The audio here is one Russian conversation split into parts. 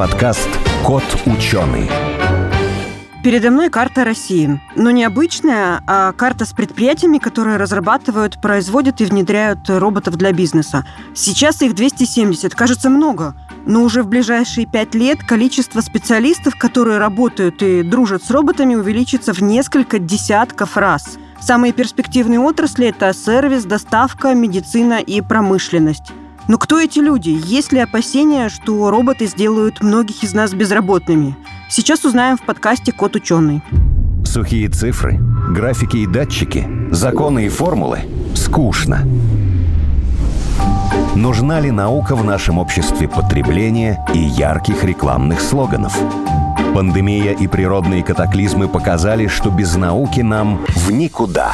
подкаст «Кот ученый». Передо мной карта России. Но не обычная, а карта с предприятиями, которые разрабатывают, производят и внедряют роботов для бизнеса. Сейчас их 270, кажется много. Но уже в ближайшие пять лет количество специалистов, которые работают и дружат с роботами, увеличится в несколько десятков раз. Самые перспективные отрасли – это сервис, доставка, медицина и промышленность. Но кто эти люди? Есть ли опасения, что роботы сделают многих из нас безработными? Сейчас узнаем в подкасте «Кот ученый». Сухие цифры, графики и датчики, законы и формулы – скучно. Нужна ли наука в нашем обществе потребления и ярких рекламных слоганов? Пандемия и природные катаклизмы показали, что без науки нам в никуда.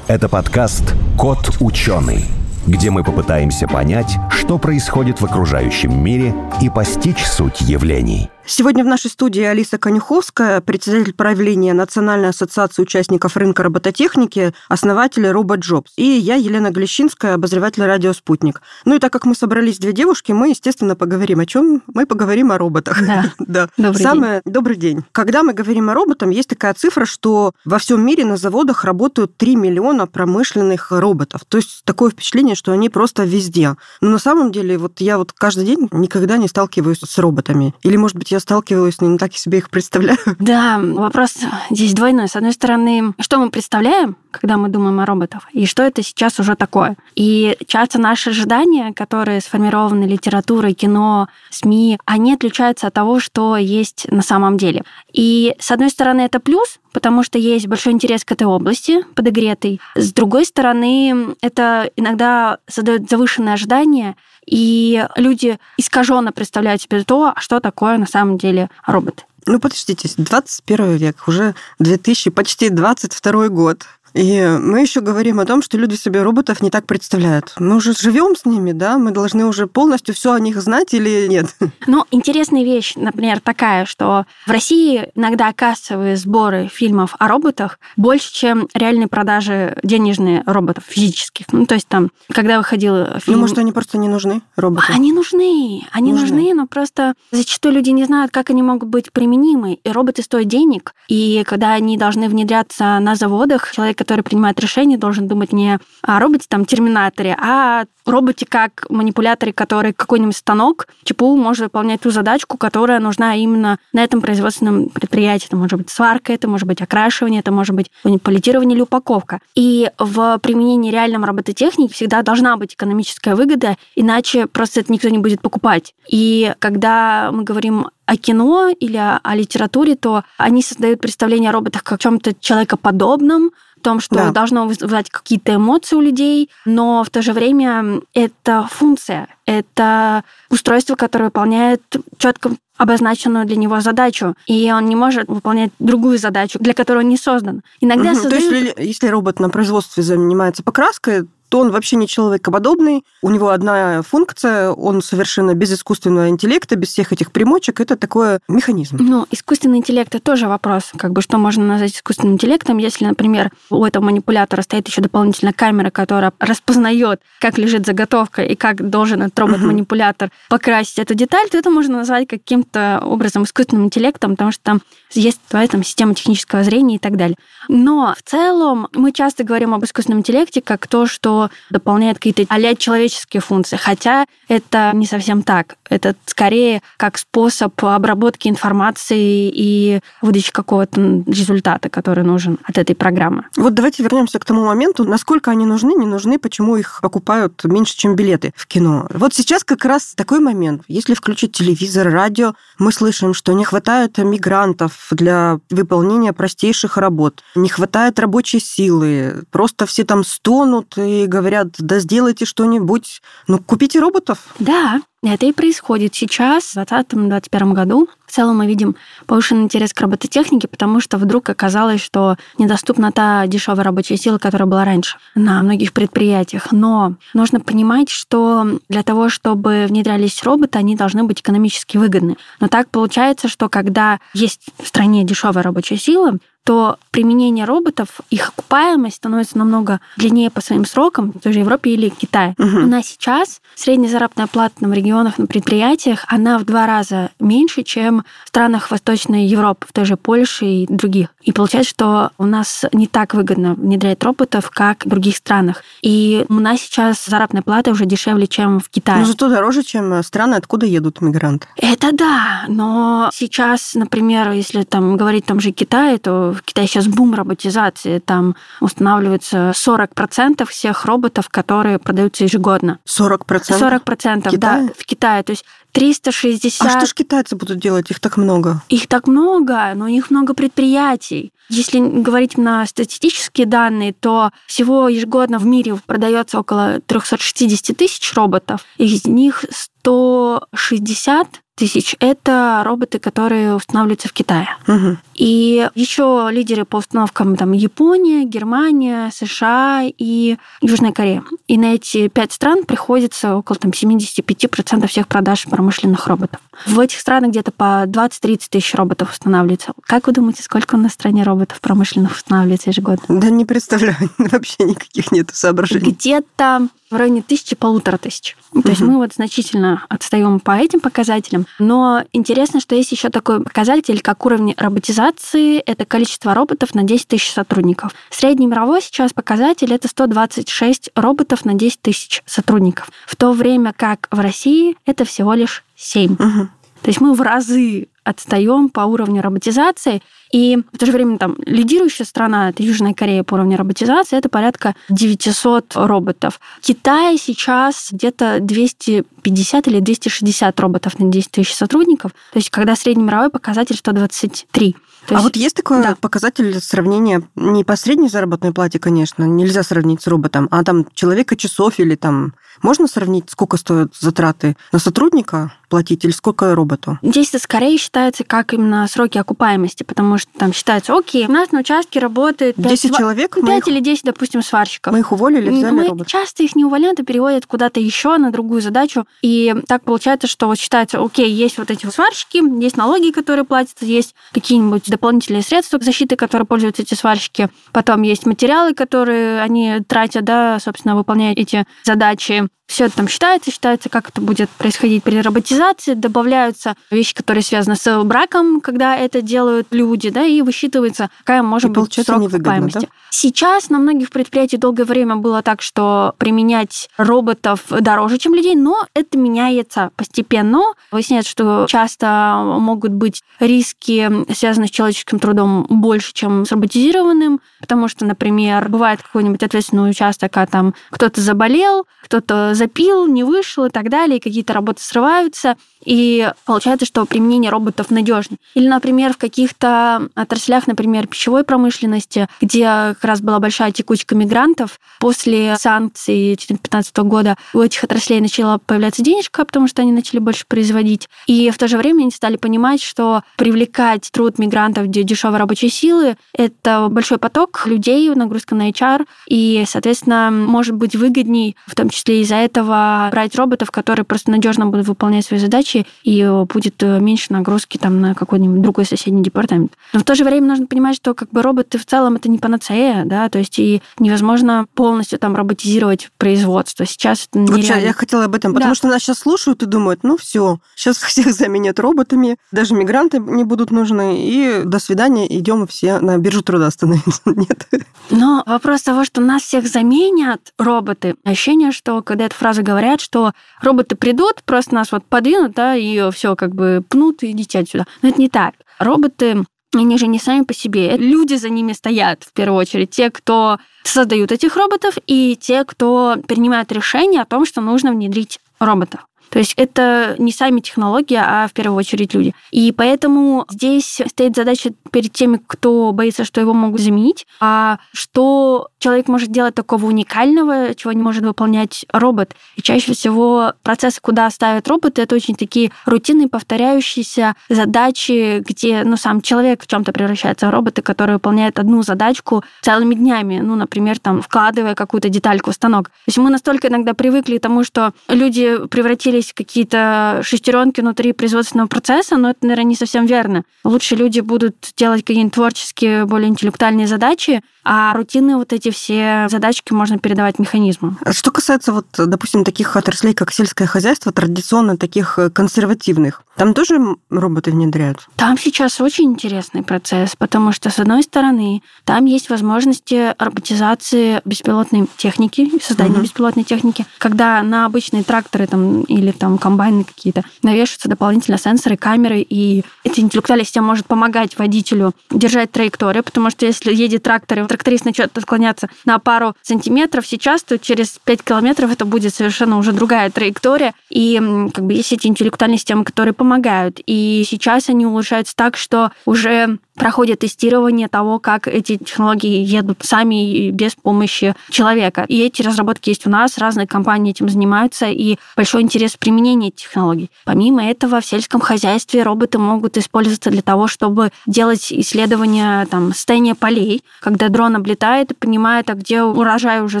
Это подкаст «Кот ученый», где мы попытаемся понять, что происходит в окружающем мире и постичь суть явлений – Сегодня в нашей студии Алиса Конюховская, председатель правления Национальной ассоциации участников рынка робототехники, основатель RobotJobs. И я, Елена Глещинская, обозреватель радио «Спутник». Ну и так как мы собрались две девушки, мы, естественно, поговорим о чем? Мы поговорим о роботах. Да. да. Добрый Самое... день. Добрый день. Когда мы говорим о роботах, есть такая цифра, что во всем мире на заводах работают 3 миллиона промышленных роботов. То есть такое впечатление, что они просто везде. Но на самом деле, вот я вот каждый день никогда не сталкиваюсь с роботами. Или, может быть, я я сталкивалась, но не так я себе их представляю. Да, вопрос здесь двойной. С одной стороны, что мы представляем, когда мы думаем о роботах, и что это сейчас уже такое. И часто наши ожидания, которые сформированы литературой, кино, СМИ, они отличаются от того, что есть на самом деле. И, с одной стороны, это плюс, потому что есть большой интерес к этой области, подогретой. С другой стороны, это иногда создает завышенные ожидания, и люди искаженно представляют себе то, что такое на самом деле робот. Ну, подождите, 21 век, уже 2000, почти 22 год. И мы еще говорим о том, что люди себе роботов не так представляют. Мы уже живем с ними, да, мы должны уже полностью все о них знать или нет? Ну, интересная вещь, например, такая, что в России иногда кассовые сборы фильмов о роботах больше, чем реальные продажи денежные роботов физических. Ну, то есть там, когда выходил фильм... Ну, может, они просто не нужны, роботы? Они нужны, они нужны, нужны но просто зачастую люди не знают, как они могут быть применимы. И роботы стоят денег, и когда они должны внедряться на заводах, человек который принимает решение, должен думать не о роботе-терминаторе, а о роботе как манипуляторе, который какой-нибудь станок, ЧПУ может выполнять ту задачку, которая нужна именно на этом производственном предприятии. Это может быть сварка, это может быть окрашивание, это может быть манипулирование или упаковка. И в применении реальном робототехники всегда должна быть экономическая выгода, иначе просто это никто не будет покупать. И когда мы говорим о кино или о, о литературе, то они создают представление о роботах как о чем-то человекоподобном, в том, что да. должно вызывать какие-то эмоции у людей, но в то же время это функция, это устройство, которое выполняет четко обозначенную для него задачу, и он не может выполнять другую задачу, для которой он не создан. Иногда угу. создают... То есть, если, если робот на производстве занимается покраской, то он вообще не человекоподобный, у него одна функция, он совершенно без искусственного интеллекта, без всех этих примочек, это такой механизм. Ну, искусственный интеллект это тоже вопрос, как бы что можно назвать искусственным интеллектом, если, например, у этого манипулятора стоит еще дополнительная камера, которая распознает, как лежит заготовка и как должен этот робот-манипулятор покрасить эту деталь, то это можно назвать каким-то образом искусственным интеллектом, потому что там есть твоя там, система технического зрения и так далее. Но в целом мы часто говорим об искусственном интеллекте как то, что дополняет какие-то а человеческие функции. Хотя это не совсем так. Это скорее как способ обработки информации и выдачи какого-то результата, который нужен от этой программы. Вот давайте вернемся к тому моменту, насколько они нужны, не нужны, почему их покупают меньше, чем билеты в кино. Вот сейчас как раз такой момент. Если включить телевизор, радио, мы слышим, что не хватает мигрантов для выполнения простейших работ, не хватает рабочей силы, просто все там стонут и говорят, да сделайте что-нибудь, ну купите роботов. Да, это и происходит сейчас, в 2020-2021 году. В целом мы видим повышенный интерес к робототехнике, потому что вдруг оказалось, что недоступна та дешевая рабочая сила, которая была раньше на многих предприятиях. Но нужно понимать, что для того, чтобы внедрялись роботы, они должны быть экономически выгодны. Но так получается, что когда есть в стране дешевая рабочая сила, что применение роботов, их окупаемость становится намного длиннее по своим срокам в той же Европе или Китае. Угу. У нас сейчас средняя заработная плата в регионах, на предприятиях, она в два раза меньше, чем в странах Восточной Европы, в той же Польше и других. И получается, что у нас не так выгодно внедрять роботов, как в других странах. И у нас сейчас заработная плата уже дешевле, чем в Китае. Но зато дороже, чем страны, откуда едут мигранты. Это да, но сейчас, например, если там говорить там же Китае, то в Китае сейчас бум роботизации, там устанавливается 40% всех роботов, которые продаются ежегодно. 40%? 40%, да, в Китае. То есть 360... А что ж китайцы будут делать? Их так много. Их так много, но у них много предприятий. Если говорить на статистические данные, то всего ежегодно в мире продается около 360 тысяч роботов. Из них 160 тысяч – это роботы, которые устанавливаются в Китае. Угу. И еще лидеры по установкам там Япония, Германия, США и Южная Корея. И на эти пять стран приходится около там, 75% всех продаж промышленных роботов. В этих странах где-то по 20-30 тысяч роботов устанавливается. Как вы думаете, сколько у нас в стране роботов промышленных устанавливается ежегодно? Да не представляю, вообще никаких нет соображений. Где-то в районе тысячи, полутора тысяч. Угу. То есть мы вот значительно отстаем по этим показателям. Но интересно, что есть еще такой показатель, как уровень роботизации. Это количество роботов на 10 тысяч сотрудников. Средний мировой сейчас показатель это 126 роботов на 10 тысяч сотрудников. В то время как в России это всего лишь 7. Угу. То есть мы в разы отстаем по уровню роботизации. И в то же время там лидирующая страна, это Южная Корея по уровню роботизации, это порядка 900 роботов. Китай сейчас где-то 250 или 260 роботов на 10 тысяч сотрудников. То есть когда средний мировой показатель 123. То а вот есть такой да. показатель сравнения не по средней заработной плате, конечно, нельзя сравнить с роботом, а там человека часов или там можно сравнить, сколько стоят затраты на сотрудника платить или сколько роботу? Здесь это скорее считается как именно сроки окупаемости, потому что там считается, окей, у нас на участке работает 5, 10 человек? 5 их... или 10, допустим, сварщиков. Мы их уволили, взяли Мы робот. часто их не увольняют и переводят куда-то еще на другую задачу. И так получается, что вот считается, окей, есть вот эти вот сварщики, есть налоги, которые платятся, есть какие-нибудь дополнительные средства защиты, которые пользуются эти сварщики. Потом есть материалы, которые они тратят, да, собственно, выполняя эти задачи. Все это там считается, считается, как это будет происходить при роботизации, добавляются вещи, которые связаны с браком, когда это делают люди, да, и высчитывается, какая может и быть срок окупаемости. Да? Сейчас на многих предприятиях долгое время было так, что применять роботов дороже, чем людей, но это меняется постепенно. Выясняется, что часто могут быть риски, связанные с человеческим трудом, больше, чем с роботизированным, потому что, например, бывает какой-нибудь ответственный участок, а там кто-то заболел, кто-то запил, не вышел и так далее, и какие-то работы срываются, и получается, что применение роботов надежнее. Или, например, в каких-то отраслях, например, пищевой промышленности, где как раз была большая текучка мигрантов, после санкций 2015 года у этих отраслей начала появляться денежка, потому что они начали больше производить. И в то же время они стали понимать, что привлекать труд мигрантов дешевой рабочей силы — это большой поток людей, нагрузка на HR, и, соответственно, может быть выгодней, в том числе из-за этого, брать роботов, которые просто надежно будут выполнять свои задачи, и будет меньше нагрузки там на какой-нибудь другой соседний департамент. Но в то же время нужно понимать, что как бы роботы в целом это не панацея, да, то есть и невозможно полностью там роботизировать производство. Сейчас это нереально. Вот я хотела об этом, потому да. что нас сейчас слушают и думают, ну все, сейчас всех заменят роботами, даже мигранты не будут нужны, и до свидания, идем все на биржу труда становиться. Нет. Но вопрос того, что нас всех заменят роботы, ощущение, что когда эту фразу говорят, что роботы придут, просто нас вот подвинут, да, и все как бы пнут и идите отсюда. Но это не так. Роботы они же не сами по себе. Люди за ними стоят, в первую очередь. Те, кто создают этих роботов, и те, кто принимают решение о том, что нужно внедрить роботов. То есть это не сами технологии, а в первую очередь люди. И поэтому здесь стоит задача перед теми, кто боится, что его могут заменить, а что человек может делать такого уникального, чего не может выполнять робот. И чаще всего процессы, куда ставят роботы, это очень такие рутинные, повторяющиеся задачи, где ну, сам человек в чем-то превращается в роботы, которые выполняют одну задачку целыми днями. Ну, например, там, вкладывая какую-то детальку в станок. То есть мы настолько иногда привыкли к тому, что люди превратили появились какие-то шестеренки внутри производственного процесса, но это, наверное, не совсем верно. Лучше люди будут делать какие-нибудь творческие, более интеллектуальные задачи, а рутинные вот эти все задачки можно передавать механизму. Что касается, вот, допустим, таких отраслей, как сельское хозяйство, традиционно таких э, консервативных, там тоже роботы внедряют? Там сейчас очень интересный процесс, потому что, с одной стороны, там есть возможности роботизации беспилотной техники, создания угу. беспилотной техники, когда на обычные тракторы там, или там комбайны какие-то навешиваются дополнительно сенсоры, камеры, и эта интеллектуальная система может помогать водителю держать траекторию, потому что если едет трактор, и тракторист начнет отклоняться на пару сантиметров сейчас, то через 5 километров это будет совершенно уже другая траектория. И как бы есть эти интеллектуальные системы, которые помогают. И сейчас они улучшаются так, что уже проходит тестирование того, как эти технологии едут сами без помощи человека. И эти разработки есть у нас, разные компании этим занимаются, и большой интерес в применении этих технологий. Помимо этого, в сельском хозяйстве роботы могут использоваться для того, чтобы делать исследования там, состояния полей, когда дрон облетает и понимает, а где урожай уже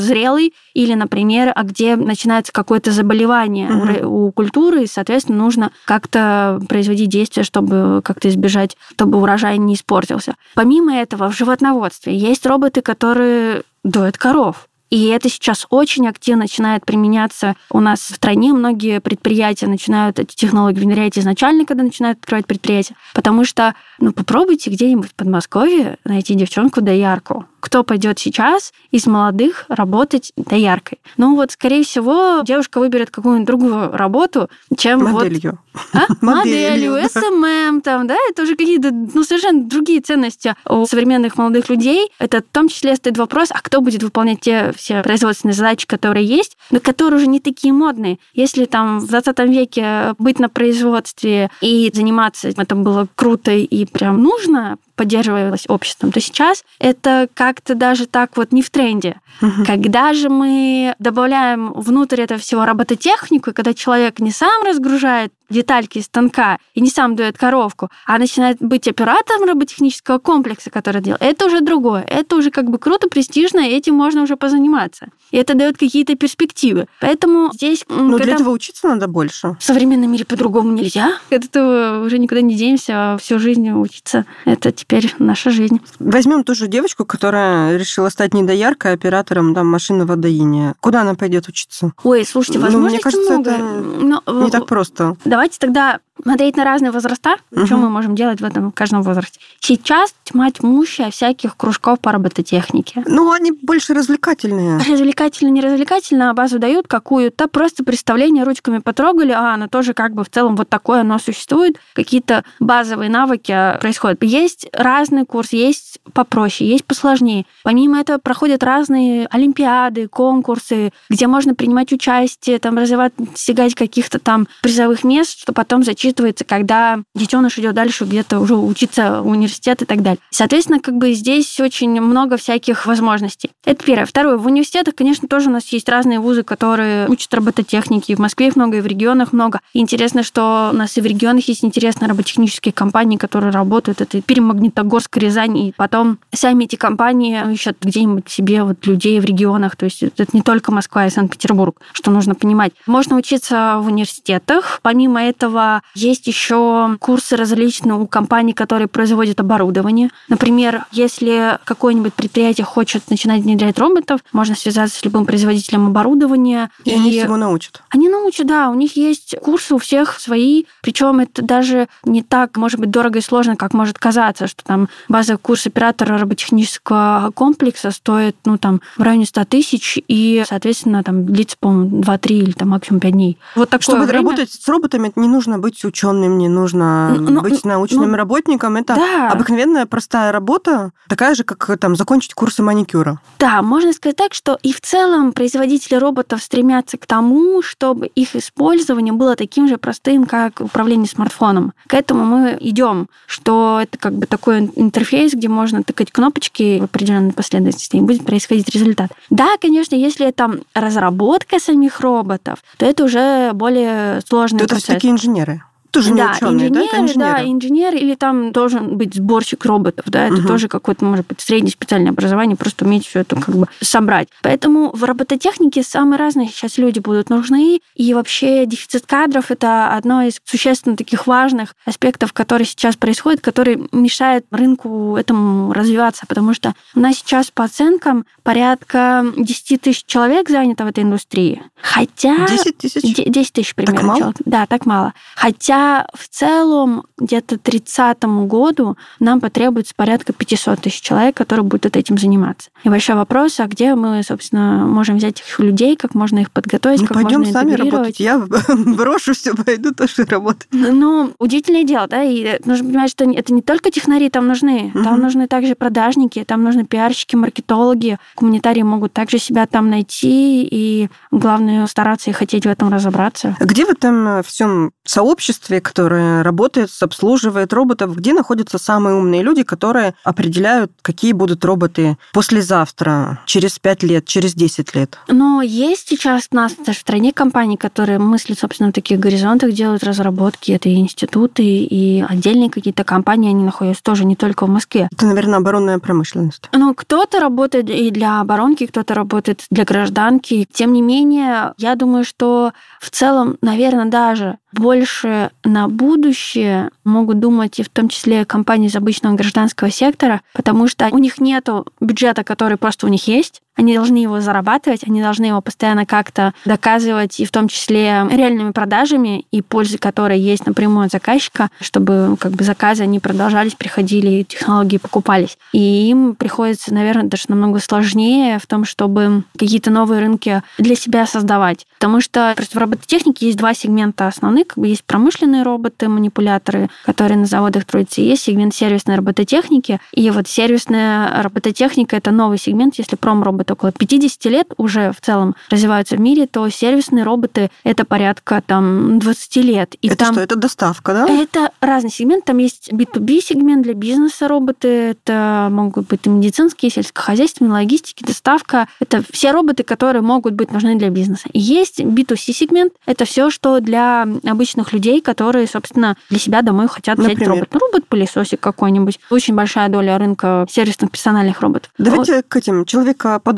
зрелый, или, например, а где начинается какое-то заболевание угу. у культуры, и, соответственно, нужно как-то производить действия, чтобы как-то избежать, чтобы урожай не испортился испортился. Помимо этого, в животноводстве есть роботы, которые доят коров. И это сейчас очень активно начинает применяться у нас в стране. Многие предприятия начинают эти технологии внедрять изначально, когда начинают открывать предприятия. Потому что, ну, попробуйте где-нибудь в Подмосковье найти девчонку-доярку кто пойдет сейчас из молодых работать дояркой. Ну вот, скорее всего, девушка выберет какую-нибудь другую работу, чем Моделью. Вот... А? Моделью, SMM, там, да, это уже какие-то, ну, совершенно другие ценности у современных молодых людей. Это в том числе стоит вопрос, а кто будет выполнять те все производственные задачи, которые есть, но которые уже не такие модные. Если там в 20 веке быть на производстве и заниматься, это было круто и прям нужно, поддерживалось обществом, то сейчас это как-то даже так вот не в тренде. Угу. Когда же мы добавляем внутрь этого всего робототехнику, и когда человек не сам разгружает детальки из станка и не сам дует коровку, а начинает быть оператором роботехнического комплекса, который делает, это уже другое. Это уже как бы круто, престижно, и этим можно уже позаниматься. И это дает какие-то перспективы. Поэтому здесь... Но для этого учиться надо больше. В современном мире по-другому нельзя. От этого уже никуда не денемся, а всю жизнь учиться. Это теперь наша жизнь. Возьмем ту же девочку, которая решила стать не дояркой, а оператором там, машинного доения. Куда она пойдет учиться? Ой, слушайте, возможно, ну, мне кажется, много. это Но... не так просто. Давайте тогда смотреть на разные возраста, угу. что мы можем делать в этом в каждом возрасте. Сейчас тьма тьмущая всяких кружков по робототехнике. Ну, они больше развлекательные. Развлекательно, не развлекательно, а базу дают какую-то, просто представление ручками потрогали, а оно тоже как бы в целом вот такое оно существует, какие-то базовые навыки происходят. Есть разный курс, есть попроще, есть посложнее. Помимо этого проходят разные олимпиады, конкурсы, где можно принимать участие, там развивать, достигать каких-то там призовых мест, что потом зачитывается, когда детеныш идет дальше где-то уже учиться в университет и так далее. Соответственно, как бы здесь очень много всяких возможностей. Это первое. Второе. В университетах, конечно, тоже у нас есть разные вузы, которые учат робототехники. В Москве их много, и в регионах много. И интересно, что у нас и в регионах есть интересные роботехнические компании, которые работают. Это Перемагнитогорск, Рязань, и потом сами эти компании ищут где-нибудь себе вот людей в регионах. То есть это не только Москва и Санкт-Петербург, что нужно понимать. Можно учиться в университетах. Помимо этого, есть еще курсы различные у компаний, которые производят оборудование. Например, если какое-нибудь предприятие хочет начинать внедрять роботов, можно связаться с любым производителем оборудования. И, и они всего научат. Они научат, да. У них есть курсы у всех свои. Причем это даже не так, может быть, дорого и сложно, как может казаться, что там базовый курс оператора роботехнического комплекса стоит, ну, там, в районе 100 тысяч, и, соответственно, там, длится, по-моему, 2-3 или там максимум 5 дней. Вот такое Чтобы время... работать с роботами, не нужно быть ученым, не нужно ну, ну быть научным ну, работником. Это да. обыкновенная простая работа, такая же, как там закончить курсы маникюра. Да, можно сказать так, что и в целом производители роботов стремятся к тому, чтобы их использование было таким же простым, как управление смартфоном. К этому мы идем, что это как бы такой интерфейс, где можно тыкать кнопочки в определенной последовательности, и будет происходить результат. Да, конечно, если это разработка самих роботов, то это уже более сложный то процесс. Это все-таки инженеры. Тоже да, ученые, инженеры, да, инженеры. да, инженер, или там должен быть сборщик роботов, да, это угу. тоже какое-то, может быть, среднее специальное образование, просто уметь все это как бы собрать. Поэтому в робототехнике самые разные сейчас люди будут нужны, и вообще дефицит кадров – это одно из существенно таких важных аспектов, которые сейчас происходят, которые мешают рынку этому развиваться, потому что у нас сейчас по оценкам порядка 10 тысяч человек занято в этой индустрии. Хотя... 10 тысяч? 10 тысяч примерно. Так мало? Человек. Да, так мало. Хотя в целом где-то к 30 году нам потребуется порядка 500 тысяч человек, которые будут этим заниматься. И большой вопрос, а где мы, собственно, можем взять этих людей, как можно их подготовить, ну, как пойдем можно сами работать. Я брошу все, пойду тоже работать. Ну, удивительное дело, да, и нужно понимать, что это не только технари там нужны, угу. там нужны также продажники, там нужны пиарщики, маркетологи, гуманитарии могут также себя там найти, и главное стараться и хотеть в этом разобраться. Где в этом всем сообществе, которое работает, обслуживает роботов, где находятся самые умные люди, которые определяют, какие будут роботы послезавтра, через 5 лет, через 10 лет? Но есть сейчас у нас в стране компании, которые мыслят, собственно, в таких горизонтах, делают разработки. Это и институты, и отдельные какие-то компании, они находятся тоже не только в Москве. Это, наверное, оборонная промышленность. Ну, кто-то работает и для оборонки, кто-то работает для гражданки. Тем не менее, я думаю, что в целом, наверное, даже больше на будущее могут думать и в том числе компании из обычного гражданского сектора, потому что у них нет бюджета, который просто у них есть, они должны его зарабатывать, они должны его постоянно как-то доказывать, и в том числе реальными продажами и пользой, которая есть напрямую от заказчика, чтобы как бы заказы они продолжались, приходили, и технологии покупались. И им приходится, наверное, даже намного сложнее в том, чтобы какие-то новые рынки для себя создавать. Потому что просто в робототехнике есть два сегмента основных. Как бы есть промышленные роботы, манипуляторы, которые на заводах трудятся, и есть сегмент сервисной робототехники. И вот сервисная робототехника — это новый сегмент, если промробот вот около 50 лет уже в целом развиваются в мире, то сервисные роботы это порядка там 20 лет. И это там... что, это доставка, да? Это разный сегмент. Там есть B2B сегмент для бизнеса роботы, это могут быть и медицинские, сельскохозяйственные, логистики, доставка. Это все роботы, которые могут быть нужны для бизнеса. И есть B2C сегмент, это все, что для обычных людей, которые, собственно, для себя домой хотят взять Например? робот. Ну, робот-пылесосик какой-нибудь. Очень большая доля рынка сервисных персональных роботов. Давайте вот. к этим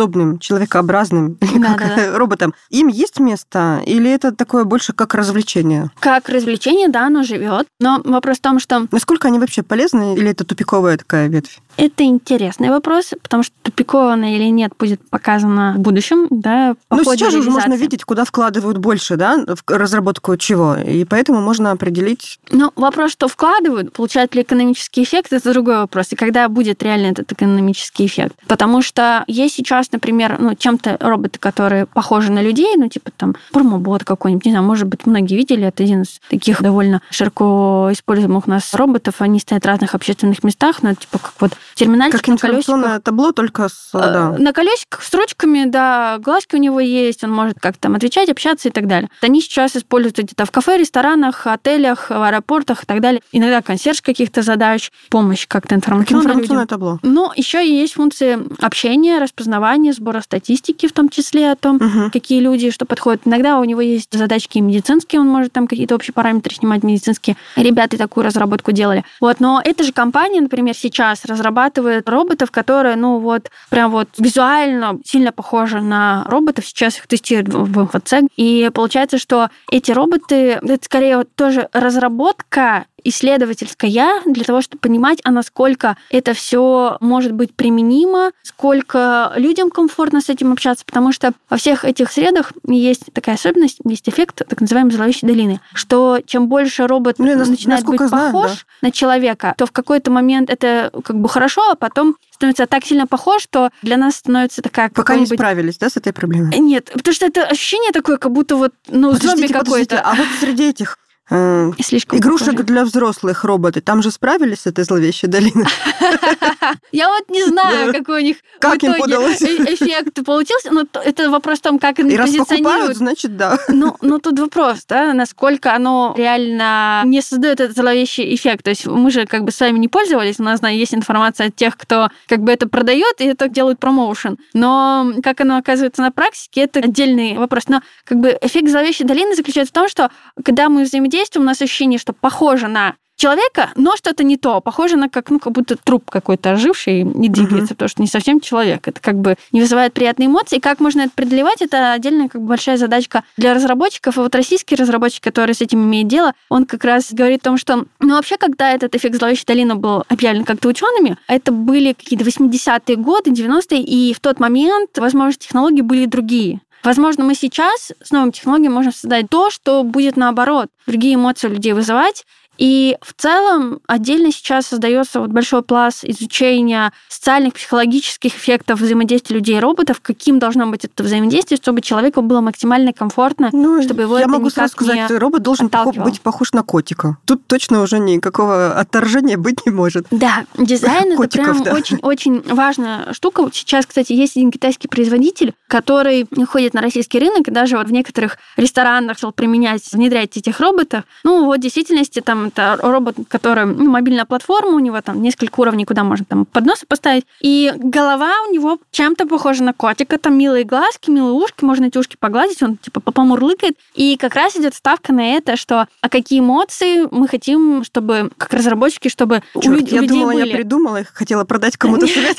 человекоподобным, человекообразным да, да, да. роботам. Им есть место или это такое больше как развлечение? Как развлечение, да, оно живет. Но вопрос в том, что... Насколько они вообще полезны или это тупиковая такая ветвь? Это интересный вопрос, потому что тупиковано или нет будет показано в будущем, да, по Ну, сейчас же уже можно видеть, куда вкладывают больше, да, в разработку чего, и поэтому можно определить... Ну, вопрос, что вкладывают, получают ли экономический эффект, это другой вопрос. И когда будет реально этот экономический эффект? Потому что есть сейчас, например, ну, чем-то роботы, которые похожи на людей, ну, типа там промобот какой-нибудь, не знаю, может быть, многие видели, это один из таких довольно широко используемых у нас роботов, они стоят в разных общественных местах, ну, типа как вот терминальчик Как на колесиках. табло, только с... Э, да. На колесиках, строчками, да, глазки у него есть, он может как-то там отвечать, общаться и так далее. Они сейчас используются где-то в кафе, ресторанах, отелях, в аэропортах и так далее. Иногда консьерж каких-то задач, помощь как-то Как информационная информационное людям. табло. Но еще и есть функции общения, распознавания, сбора статистики, в том числе о том, Мгм. какие люди, что подходят. Иногда у него есть задачки медицинские, он может там какие-то общие параметры снимать медицинские. Ребята такую разработку делали. Вот, но эта же компания, например, сейчас разрабатывает роботов, которые, ну вот, прям вот визуально сильно похожи на роботов. Сейчас их тестируют в МФЦ. И получается, что эти роботы, это скорее вот тоже разработка исследовательская для того, чтобы понимать, а насколько это все может быть применимо, сколько людям комфортно с этим общаться, потому что во всех этих средах есть такая особенность, есть эффект так называемой зловещей долины, что чем больше робот нас- начинает быть знаю, похож да. на человека, то в какой-то момент это как бы хорошо, а потом становится так сильно похож, что для нас становится такая Пока не справились, да, с этой проблемой? Нет, потому что это ощущение такое, как будто вот, ну, зомби Подождите, подождите, какой-то. а вот среди этих э, Слишком игрушек похоже. для взрослых роботы, там же справились с этой зловещей долиной? Я вот не знаю, какой у них Как им итоге удалось? э- эффект получился. Но это вопрос в том, как они позиционируют. значит, да. Ну, ну, тут вопрос, да, насколько оно реально не создает этот зловещий эффект. То есть мы же как бы с вами не пользовались, у нас есть информация от тех, кто как бы это продает и это делают промоушен. Но как оно оказывается на практике, это отдельный вопрос. Но как бы эффект зловещей долины заключается в том, что когда мы взаимодействуем взаимодействуем, у нас ощущение, что похоже на человека, но что-то не то. Похоже на как, ну, как будто труп какой-то оживший не двигается, uh-huh. потому что не совсем человек. Это как бы не вызывает приятные эмоции. И как можно это преодолевать, это отдельная как бы большая задачка для разработчиков. И вот российский разработчик, который с этим имеет дело, он как раз говорит о том, что, ну, вообще, когда этот эффект зловещей долины был объявлен как-то учеными, это были какие-то 80-е годы, 90-е, и в тот момент, возможно, технологии были другие. Возможно, мы сейчас с новыми технологиями можем создать то, что будет наоборот, другие эмоции у людей вызывать, и в целом отдельно сейчас создается вот большой пласт изучения социальных, психологических эффектов взаимодействия людей и роботов, каким должно быть это взаимодействие, чтобы человеку было максимально комфортно, ну, чтобы его я это могу сразу сказать, робот должен быть похож на котика. Тут точно уже никакого отторжения быть не может. Да, дизайн это прям очень-очень важная штука. Сейчас, кстати, есть один китайский производитель, который ходит на российский рынок и даже вот в некоторых ресторанах стал применять, внедрять этих роботов. Ну, вот в действительности там это робот, который ну, мобильная платформа, у него там несколько уровней, куда можно там подносы поставить. И голова у него чем-то похожа на котика, там милые глазки, милые ушки, можно эти ушки погладить, он типа помурлыкает. И как раз идет ставка на это, что а какие эмоции мы хотим, чтобы как разработчики, чтобы Черт, у, я у людей думала, были. я придумала, хотела продать кому-то совет,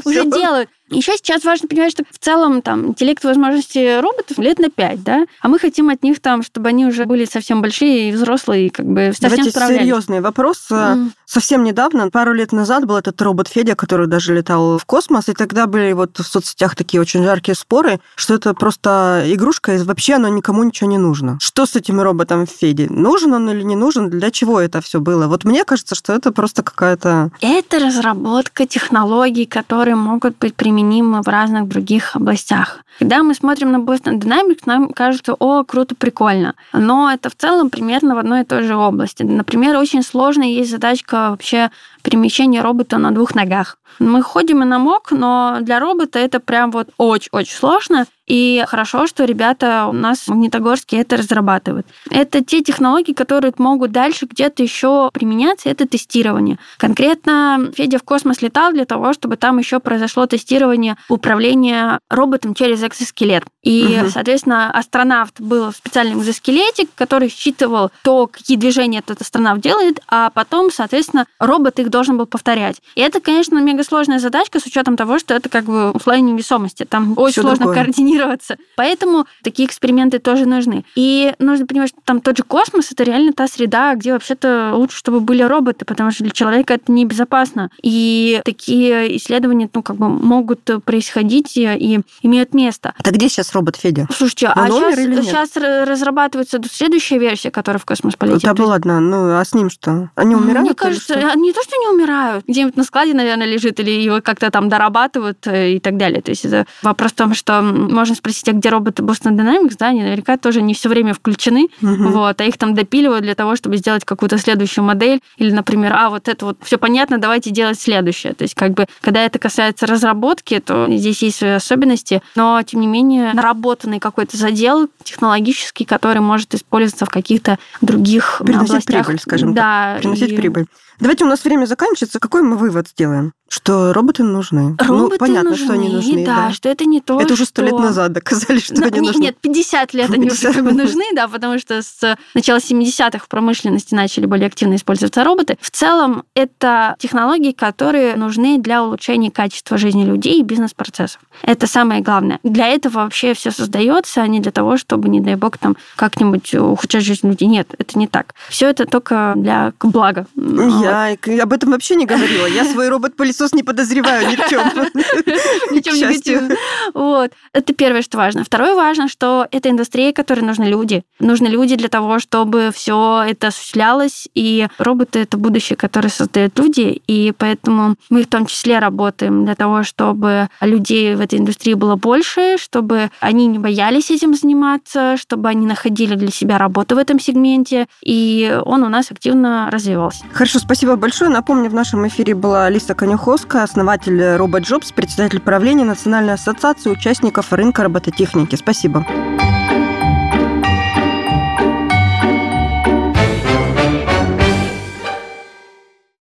уже делают. Еще сейчас важно понимать, что в целом там интеллект возможности роботов лет на 5, да, а мы хотим от них там, чтобы они уже были совсем большие и взрослые, и как бы совсем Давайте справлялись. серьезный вопрос. Mm. Совсем недавно, пару лет назад, был этот робот Федя, который даже летал в космос, и тогда были вот в соцсетях такие очень жаркие споры, что это просто игрушка, и вообще оно никому ничего не нужно. Что с этим роботом Феди? Нужен он или не нужен? Для чего это все было? Вот мне кажется, что это просто какая-то... Это разработка технологий, которые могут быть применимы в разных других областях. Когда мы смотрим на Boston Dynamics, нам кажется, о, круто, прикольно. Но это в целом примерно в одной и той же области. Например, очень сложная есть задачка вообще перемещения робота на двух ногах. Мы ходим и на мок, но для робота это прям вот очень-очень сложно. И хорошо, что ребята у нас в Магнитогорске это разрабатывают. Это те технологии, которые могут дальше где-то еще применяться, это тестирование. Конкретно Федя в космос летал для того, чтобы там еще произошло тестирование управления роботом через экзоскелет. И, угу. соответственно, астронавт был в специальном экзоскелете, который считывал то, какие движения этот астронавт делает, а потом, соответственно, робот их должен был повторять. И это, конечно, мега сложная задачка с учетом того, что это как бы условие невесомости. Там очень Всё сложно другое. координироваться. Поэтому такие эксперименты тоже нужны. И нужно понимать, что там тот же космос это реально та среда, где вообще-то лучше, чтобы были роботы, потому что для человека это небезопасно. И такие исследования, ну, как бы могут происходить и имеют место. Это где сейчас робот Федя? Слушайте, а сейчас, сейчас разрабатывается следующая версия, которая в космос полетит. Да, была одна. Ну, а с ним что? Они умирают? Мне кажется, не то, что не умирают. Где-нибудь на складе, наверное, лежит, или его как-то там дорабатывают э, и так далее. То есть это вопрос в том, что можно спросить, а где роботы Boston Dynamics, да, они наверняка тоже не все время включены, угу. вот, а их там допиливают для того, чтобы сделать какую-то следующую модель, или, например, а, вот это вот все понятно, давайте делать следующее. То есть как бы, когда это касается разработки, то здесь есть свои особенности, но, тем не менее, наработанный какой-то задел технологический, который может использоваться в каких-то других Приносить областях. прибыль, скажем да, так. Приносить и... прибыль. Давайте у нас время заканчивается. Какой мы вывод сделаем? Что роботы нужны. Ну, роботы ну, понятно, нужны, что они нужны. Да, да, что это не то, Это уже сто лет назад доказали, что Но, они нужны. Нет, 50 лет 50. они уже как бы нужны, да, потому что с начала 70-х в промышленности начали более активно использоваться роботы. В целом, это технологии, которые нужны для улучшения качества жизни людей и бизнес-процессов. Это самое главное. Для этого вообще все создается, а не для того, чтобы, не дай бог, там как-нибудь ухудшать жизнь людей. Нет, это не так. Все это только для блага. Я об этом вообще не говорила. Я свой робот-пылесос не подозреваю ни в чем. Ни в чем негативном. Вот. Это первое, что важно. Второе важно, что это индустрия, которой нужны люди. Нужны люди для того, чтобы все это осуществлялось. И роботы — это будущее, которое создают люди. И поэтому мы в том числе работаем для того, чтобы людей в этой индустрии было больше, чтобы они не боялись этим заниматься, чтобы они находили для себя работу в этом сегменте. И он у нас активно развивался. Хорошо, спасибо большое. Напомню, в нашем эфире была Алиса Конюховская, основатель RobotJobs, председатель правления Национальной ассоциации участников рынка робототехники. Спасибо.